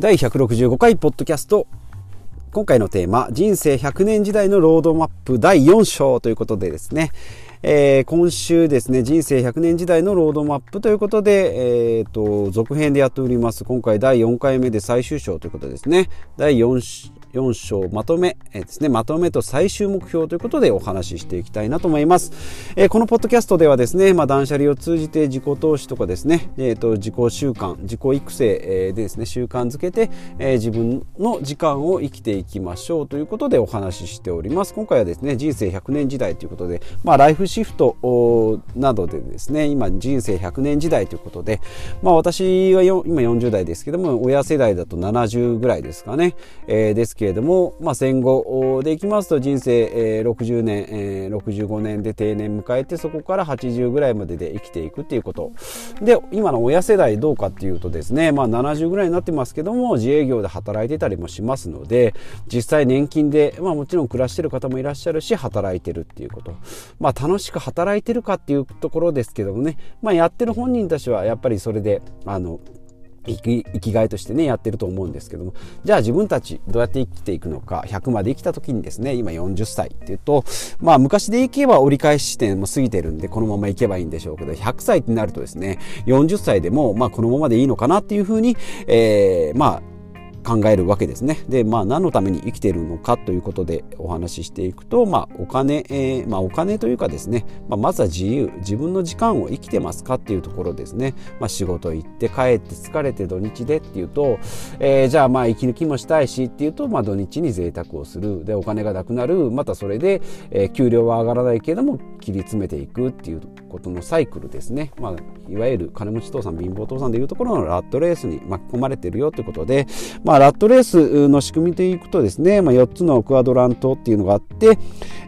第165回ポッドキャスト。今回のテーマ人生100年時代のロードマップ第4章ということでですね、えー、今週ですね人生100年時代のロードマップということで、えーと、続編でやっております。今回第4回目で最終章ということですね。第 4, 4章まとめ、ですねまとめと最終目標ということでお話ししていきたいなと思います、えー、このポッドキャストではですね、まあ、断捨離を通じて自己投資とかですね、えーと、自己習慣自己育成、でですね習慣づけて、えー、自分の時間を生きていきましょうということでお話ししております。今回はですね人生100年時代ということで、まあ、ライフシフトなどでですね今人生100年時代ということで、まあ、私は今40代ですけども親世代だと70ぐらいですかね、えー、ですけけれども、まあ、戦後でいきますと人生、60年、65年で定年迎えてそこから80ぐらいまでで生きていくっていうこと。で今の親世代どうかっていうとですね、まあ、70ぐらいになってますけども自営業で働いてたりもしますので実際年金で、まあ、もちろん暮らしてる方もいらっしゃるし働いてるっていうこと。まあ楽しく働いてるかっていうところですけどもね、まあ、やってる本人たちはやっぱりそれであの生き生きがいとしてねやってると思うんですけども。じゃあ自分たちどうやって生きていくのか100まで生きた時にですね今40歳っていうとまあ昔でいけば折り返し地点も過ぎてるんでこのままいけばいいんでしょうけど100歳ってなるとですね40歳でもまあこのままでいいのかなっていうふうに、えー、まあ考えるわけですね。で、まあ何のために生きてるのかということでお話ししていくと、まあお金、えー、まあお金というかですね、まあ、まずは自由、自分の時間を生きてますかっていうところですね。まあ仕事行って帰って疲れて土日でっていうと、えー、じゃあまあ息抜きもしたいしっていうと、まあ土日に贅沢をする。で、お金がなくなる。またそれで、えー、給料は上がらないけれども切り詰めていくっていうことのサイクルですね。まあいわゆる金持ち父さん、貧乏父さんでいうところのラットレースに巻き込まれてるよということで、まあ、ラットレースの仕組みでいくとですね、まあ、4つのクアドラントっていうのがあって、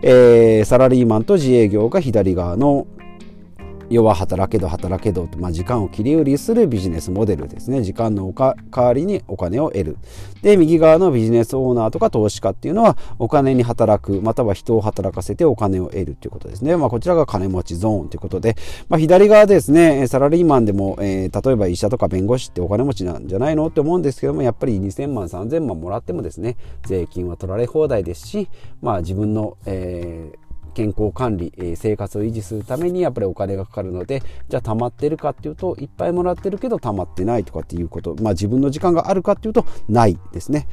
えー、サラリーマンと自営業が左側の要は働けど働けどと、まあ、時間を切り売りするビジネスモデルですね。時間の代わりにお金を得る。で右側のビジネスオーナーとか投資家っていうのはお金に働くまたは人を働かせてお金を得るということですね、まあ、こちらが金持ちゾーンということで、まあ、左側ですねサラリーマンでも、えー、例えば医者とか弁護士ってお金持ちなんじゃないのって思うんですけどもやっぱり2000万3000万もらってもですね税金は取られ放題ですし、まあ、自分の、えー健康管理、え生活を維持するためにやっぱりお金がかかるのでじゃあ溜まってるかっていうといっぱいもらってるけど溜まってないとかっていうことまあ自分の時間があるかっていうとないですね。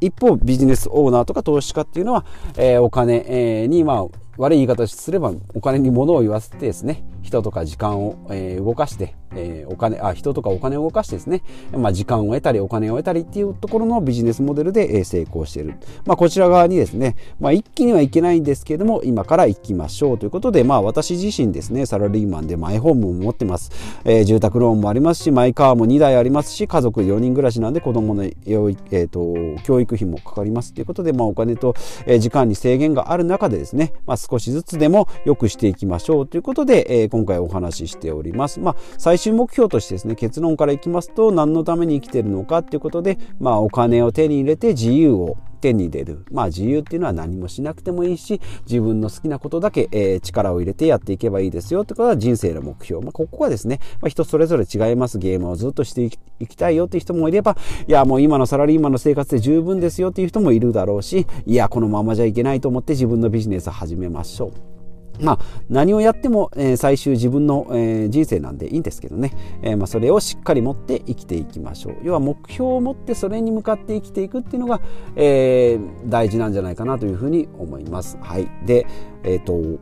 一方ビジネスオーナーとか投資家っていうのは、えー、お金、えー、にまあ悪い言い方すればお金に物を言わせてですね人とか時間を、えー、動かして、えー、お金あ人とかお金を動かしてですね、まあ、時間を得たりお金を得たりっていうところのビジネスモデルで、え、成功している、まあ、こちら側にですね、まあ、一気にはいけないんですけれども今から行きましょうということで、まあ、私自身ですねサラリーマンでマイホームも持ってます、えー、住宅ローンもありますしマイカーも2台ありますし家族4人暮らしなんで子供の、えーと、教育費もかかりますということで、まあ、お金と、時間に制限がある中でですね、まあ、少しずつでも良くしていきましょうということで、えー、今回お話ししております。まあ、最終目標としてですね、結論からいきますと、何のために生きてるのかっていうことで、まあ、お金を手に入れて自由を手に入れる。まあ自由っていうのは何もしなくてもいいし、自分の好きなことだけ、えー、力を入れてやっていけばいいですよってことは人生の目標。まあここはですね、まあ、人それぞれ違います。ゲームをずっとしていきたいよっていう人もいれば、いやもう今のサラリーマンの生活で十分ですよっていう人もいるだろうし、いやこのままじゃいけないと思って自分のビジネスを始めましょう。まあ、何をやっても、えー、最終自分の、えー、人生なんでいいんですけどね、えー、まあ、それをしっかり持って生きていきましょう。要は目標を持ってそれに向かって生きていくっていうのが、え大事なんじゃないかなというふうに思います。はい、で、えっと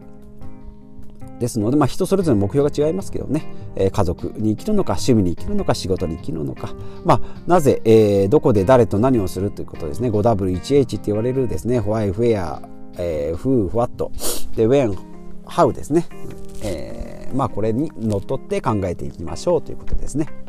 ですので、まあ、人それぞれ目標が違いますけどね、えー、家族に生きるのか趣味に生きるのか仕事に生きるのか、まあ、なぜ、えー、どこで誰と何をするということですね。5W1H って言われるですね。Why, Where、えー、Who, What でハウですね、えー、まあこれにのっとって考えていきましょうということですね。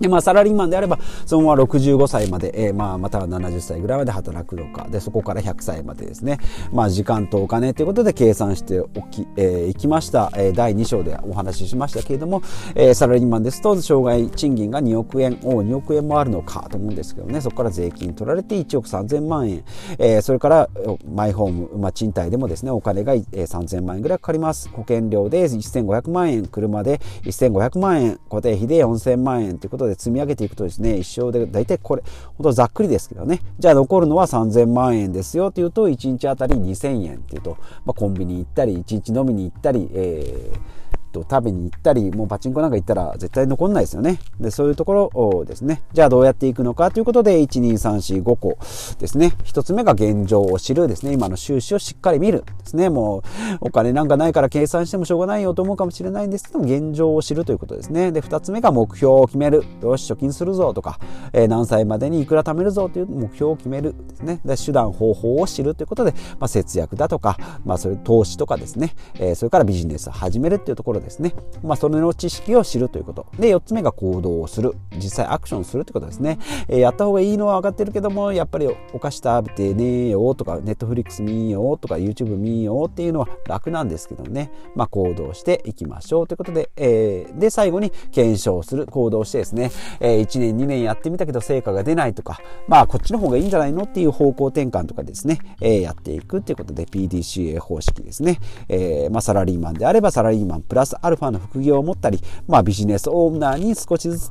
で、まあ、サラリーマンであれば、そのまま65歳まで、えー、まあ、または70歳ぐらいまで働くのか、で、そこから100歳までですね、まあ、時間とお金ということで計算しておき、えー、いきました、えー、第2章でお話ししましたけれども、えー、サラリーマンですと、障害賃金が2億円、お2億円もあるのかと思うんですけどね、そこから税金取られて1億3000万円、えー、それから、マイホーム、まあ、賃貸でもですね、お金が3000万円ぐらいかかります。保険料で1500万円、車で1500万円、固定費で4000万円ということで、で積み上げていくとですね一生で大体これほんとざっくりですけどね。じゃあ残るのは3000万円ですよっていうと1日あたり2000円っていうと、まあ、コンビニ行ったり1日飲みに行ったり、えーと食べに行ったりもうパチンコなんか行ったら絶対残んないですよね。でそういうところをですね。じゃあどうやっていくのかということで12345個ですね。1つ目が現状を知るですね。今の収支をしっかり見るですね。もうお金なんかないから計算してもしょうがないよと思うかもしれないんですけども現状を知るということですね。で2つ目が目標を決める。よし貯金するぞとか、えー、何歳までにいくら貯めるぞという目標を決めるですね。で手段方法を知るということで、まあ、節約だとか、まあ、それ投資とかですね、えー、それからビジネスを始めるっていうところですね。まあ、それの知識を知るということ。で、4つ目が行動をする。実際アクションするってことですね。えー、やった方がいいのは分かってるけども、やっぱりお菓子食べてねえよとか、ネットフリックス見ようとか、YouTube 見ようっていうのは楽なんですけどね。まあ、行動していきましょうということで、えー、で、最後に検証する。行動してですね、えー、1年、2年やってみたけど成果が出ないとか、まあ、こっちの方がいいんじゃないのっていう方向転換とかですね、えー、やっていくっていうことで、PDCA 方式ですね。えー、まあ、サラリーマンであればサラリーマンプラスアルファの副業を持ったり、まあ、ビジネスオーナーに少しずつ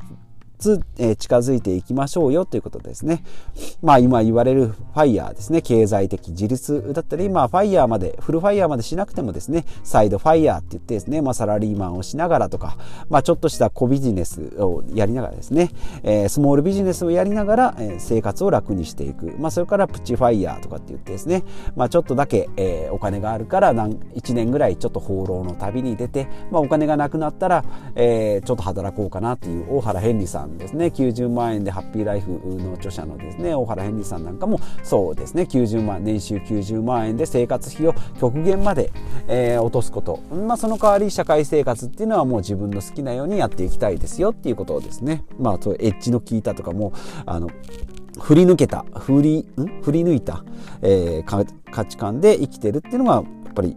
つ、え近づいていきましょうよということですね。まあ今言われるファイヤーですね。経済的自立だったり、まあファイヤーまで、フルファイヤーまでしなくてもですね、サイドファイヤーって言ってですね、まあサラリーマンをしながらとか、まあちょっとした小ビジネスをやりながらですね、えー、スモールビジネスをやりながら、えー、生活を楽にしていく。まあそれからプチファイヤーとかって言ってですね、まあちょっとだけ、えー、お金があるから何、1年ぐらいちょっと放浪の旅に出て、まあお金がなくなったら、えー、ちょっと働こうかなっていう大原ヘンリーさんですね、90 90万円でハッピーライフの著者のですね大原ヘンリーさんなんかもそうですね。90万年収90万円で生活費を極限まで、えー、落とすこと、まあ、その代わり社会生活っていうのはもう自分の好きなようにやっていきたいですよっていうことをですね。まあそうエッジの効いたとかもあの振り抜けた振りん？振り抜いた、えー、価値観で生きてるっていうのがやっぱり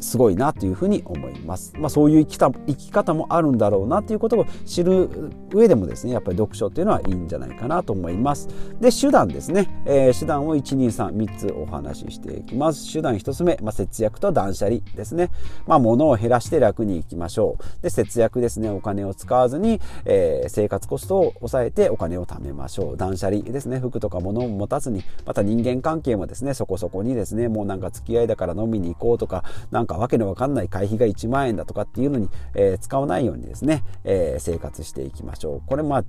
すごいなというふうに思います。まあ、そういう生きた生き方もあるんだろうなということを知る上でもですねやっぱり読書っていうのはいいんじゃないかなと思います。で手段ですね、えー、手段を1233つお話ししていきます。手段1つ目、まあ、節約と断捨離ですね。まあ、物を減らして楽にいきましょう。で節約ですねお金を使わずに、えー、生活コストを抑えてお金を貯めましょう。断捨離ですね服とか物を持たずにまた人間関係もですねそこそこにですねもうなんか付き合いだから飲みに行こうとかなんかわけのわかんない会費が1万円だとかっていうのに、えー、使わないようにですね、えー、生活していきましょう。これまあ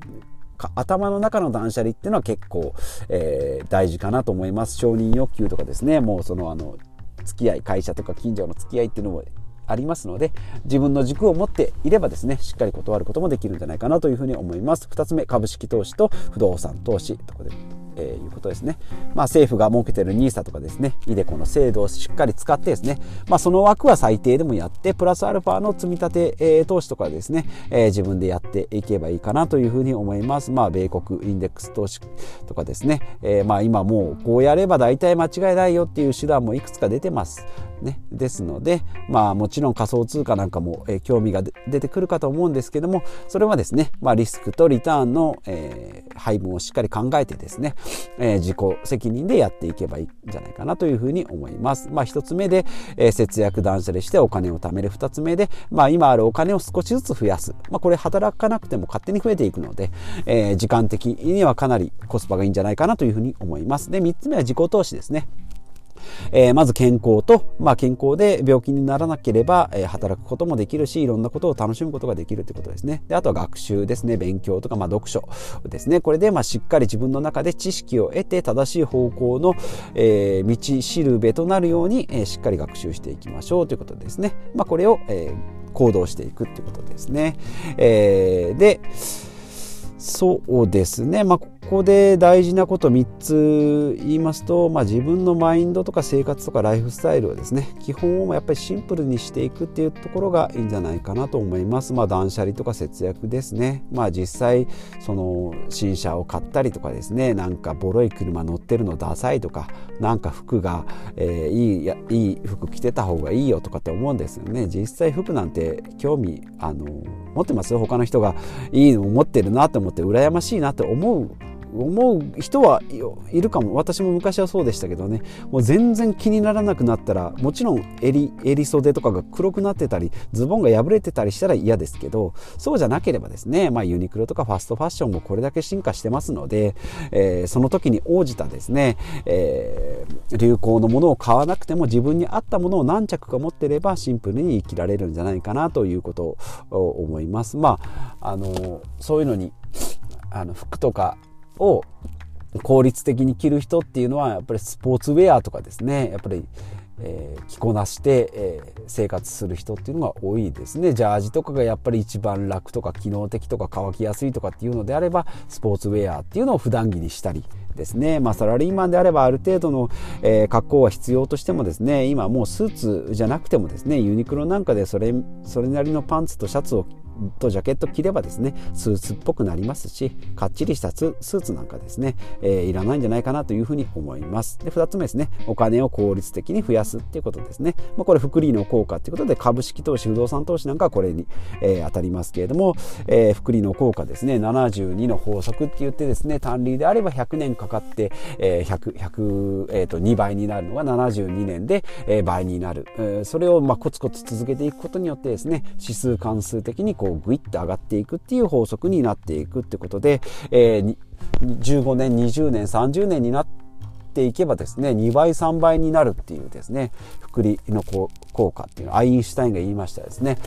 頭の中の断捨離っていうのは結構、えー、大事かなと思います。承認欲求とかですね。もうそのあの付き合い会社とか近所の付き合いっていうのもありますので自分の軸を持っていればですねしっかり断ることもできるんじゃないかなというふうに思います。2つ目株式投資と不動産投資とこで。えー、いうことですね。まあ、政府が設けている NISA とかですね、ideco の制度をしっかり使ってですね、まあ、その枠は最低でもやって、プラスアルファの積み立て、えー、投資とかですね、えー、自分でやっていけばいいかなというふうに思います。まあ、米国インデックス投資とかですね、えー、まあ、今もうこうやれば大体間違いないよっていう手段もいくつか出てます。ね、ですので、まあ、もちろん仮想通貨なんかも、えー、興味が出てくるかと思うんですけどもそれはですね、まあ、リスクとリターンの、えー、配分をしっかり考えてですね、えー、自己責任でやっていけばいいんじゃないかなというふうに思います。まあ、1つ目で、え、節約断捨離してお金を貯める2つ目で、まあ、今あるお金を少しずつ増やす、まあ、これ働かなくても勝手に増えていくので、え、時間的にはかなりコスパがいいんじゃないかなというふうに思います。で3つ目は自己投資ですね。えー、まず健康と、まあ、健康で病気にならなければ、えー、働くこともできるしいろんなことを楽しむことができるということですね。であとは学習ですね。勉強とか、まあ、読書ですね。これで、まあ、しっかり自分の中で知識を得て正しい方向の、えー、道しるべとなるように、えー、しっかり学習していきましょうということですね、まあ、これを、えー、行動していくということですね、えー、でそうですね、まあ、ここで大事なこと3つ言いますと、まあ、自分のマインドとか生活とかライフスタイルをですね基本をやっぱりシンプルにしていくっていうところがいいんじゃないかなと思います。まあ、断捨離とか節約ですね。まあ、実際その新車を買ったりとかですねなんかボロい車乗ってるのダサいとかなんか服が、えー、いいやいい服着てた方がいいよとかって思うんですよね。実際服なんて興味あの持ってます？他の人がいいのを持ってるなと思って羨ましいなと思う思う人はいるかも私も昔はそうでしたけどねもう全然気にならなくなったらもちろん襟襟袖とかが黒くなってたりズボンが破れてたりしたら嫌ですけどそうじゃなければですね、まあ、ユニクロとかファストファッションもこれだけ進化してますので、えー、その時に応じたですね、えー、流行のものを買わなくても自分に合ったものを何着か持ってればシンプルに生きられるんじゃないかなということを思います。まあ、あのそういうのにあの服とかを効率的に着る人っていうのはやっぱりスポーツウェアとかですね。やっぱり、えー、着こなして、えー、生活する人っていうのが多いですね。ジャージとかがやっぱり一番楽とか機能的とか乾きやすいとかっていうのであればスポーツウェアっていうのを普段着にしたりですね、まあ、サラリーマンであればある程度の、えー、格好は必要としてもですね今もうスーツじゃなくてもですねユニクロなんかでそれそれなりのパンツとシャツをとジャケット着ればですねスーツっぽくなりますしかっちりしたスーツなんかですね、えー、いらないんじゃないかなというふうに思います。で2つ目ですねお金を効率的に増やすっていうことですね、まあ、これ福利の効果ということで株式投資不動産投資なんかはこれに、えー、当たりますけれども、えー、福利の効果ですね72の法則って言ってですね単利であれば100年かかって、えー、100, 100、えー、と2倍になるのが72年で、えー、倍になる、えー、それをまあコツコツ続けていくことによってですね指数関数的にこうグイッと上がっていくっていう法則になっていくってことで、えー、15年20年30年になっていけばですね2倍3倍になるっていうですね複利の効果っていうのはアインシュタインが言いましたですね、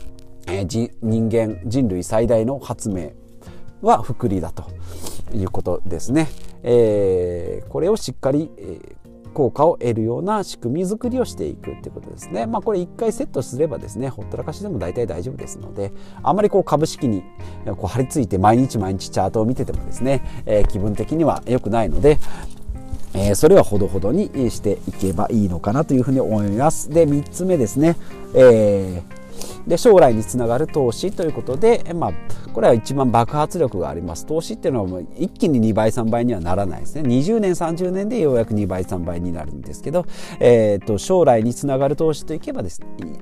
えー、人間人類最大の発明は複利だということですね、えー、これをしっかり、えー効果を得るような仕組み作りをしていくっていうことですね。まあこれ1回セットすればですねほったらかしでも大体大丈夫ですのであまりこう株式にこう張り付いて毎日毎日チャートを見ててもですね、えー、気分的には良くないのでえー、それはほどほどにしていけばいいのかなというふうに思います。で、3つ目ですね。えーで将来につながる投資ということで、まあ、これは一番爆発力があります。投資っていうのはもう一気に2倍3倍にはならないですね。20年30年でようやく2倍3倍になるんですけど、えーと、将来につながる投資といけばです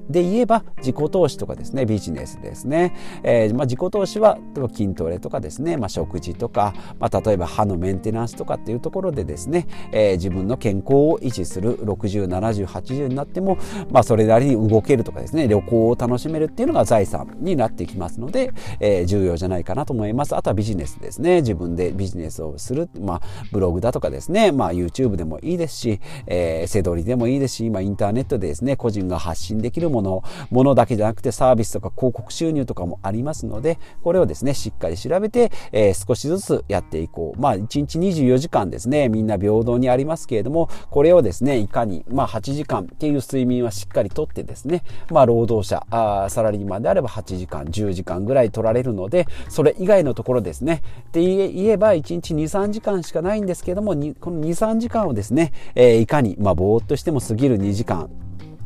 で言えば自己投資とかですねビジネスですね、えーまあ、自己投資は筋トレとかですね、まあ、食事とか、まあ、例えば歯のメンテナンスとかっていうところでですね、えー、自分の健康を維持する607080になっても、まあ、それなりに動けるとかですね旅行を楽しむめるっていうのが財産になってきますので、えー、重要じゃないかなと思います。あとはビジネスですね。自分でビジネスをする。まあ、ブログだとかですね。まあ、YouTube でもいいですし、えー、背取りでもいいですし、今インターネットでですね、個人が発信できるもの、ものだけじゃなくてサービスとか広告収入とかもありますので、これをですね、しっかり調べて、えー、少しずつやっていこう。まあ、1日24時間ですね、みんな平等にありますけれども、これをですね、いかに、まあ、8時間っていう睡眠はしっかりとってですね、まあ、労働者、あサラリーマンであれば8時間、10時間ぐらい取られるので、それ以外のところですね。って言えば、1日2、3時間しかないんですけども、この2、3時間をですね、えー、いかに、まあ、ぼーっとしても過ぎる2時間、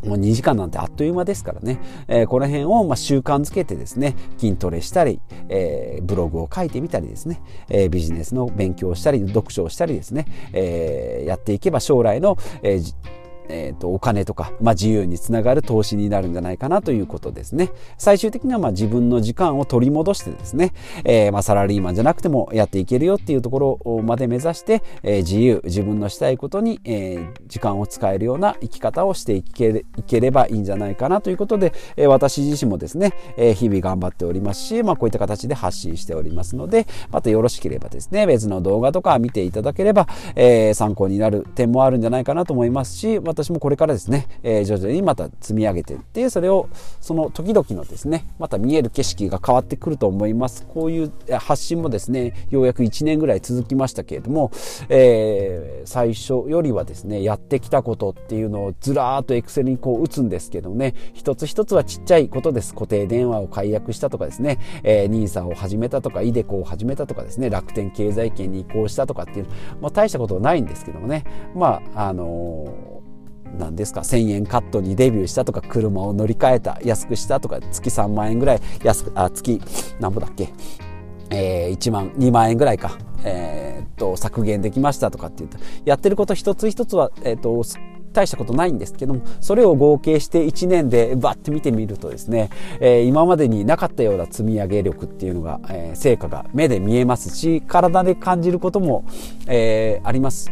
もう2時間なんてあっという間ですからね、えー、この辺をま習慣づけてですね筋トレしたり、えー、ブログを書いてみたりですね、えー、ビジネスの勉強をしたり読書をしたりですね、え、やっていけば将来の、えーえーと、お金とか、まあ、自由につながる投資になるんじゃないかなということですね。最終的にはま自分の時間を取り戻してですね、えー、まサラリーマンじゃなくてもやっていけるよっていうところまで目指して、え、自由自分のしたいことに、え、時間を使えるような生き方をしていけいければいいんじゃないかなということで、え、私自身もですね、え、日々頑張っておりますし、まあ、こういった形で発信しておりますのでまたよろしければですね別の動画とか見ていただければ、え、参考になる点もあるんじゃないかなと思いますし私もこれからですね、えー、徐々にまた積み上げてってそれをその時々のですねまた見える景色が変わってくると思います。こういう発信もですねようやく1年ぐらい続きましたけれども、えー、最初よりはですねやってきたことっていうのをずらーっとエクセルにこう打つんですけどね一つ一つはちっちゃいことです。固定電話を解約したとかですね、えー、NISA を始めたとか iDeCo を始めたとかですね楽天経済圏に移行したとかっていう、まあ、大したことはないんですけどもね。まああのー何ですか？1000円カットにデビューしたとか車を乗り換えた安くしたとか月3万円ぐらい安くあ月何ぼだっけ？えー、1万2万円ぐらいか、えー、っと削減できましたとかっていうとやってること一つ一つは、えー、っと大したことないんですけども、それを合計して1年でバッて見てみるとですね、えー、今までになかったような積み上げ力っていうのが、えー、成果が目で見えますし、体で感じることも、えー、あります。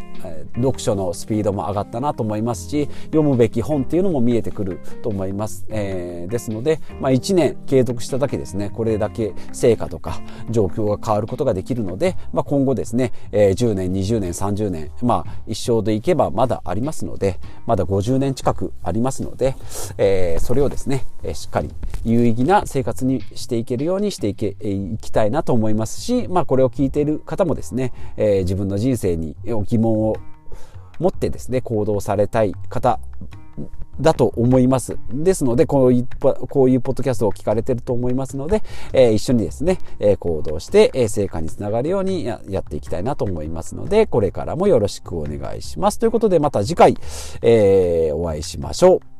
読書のスピードも上がったなと思いますし読むべき本っていうのも見えてくると思います、えー、ですので、まあ、1年継続しただけですねこれだけ成果とか状況が変わることができるので、まあ、今後ですね、えー、10年20年30年まあ一生でいけばまだありますのでまだ50年近くありますので、えー、それをですねしっかり有意義な生活にしていけるようにしていけいきたいなと思いますし、まあ、これを聞いている方もですね、えー、自分の人生に疑問を持ってですね、行動されたい方だと思います。ですので、こういう、こういうポッドキャストを聞かれてると思いますので、えー、一緒にですね、えー、行動して、えー、成果につながるようにやっていきたいなと思いますので、これからもよろしくお願いします。ということで、また次回、えー、お会いしましょう。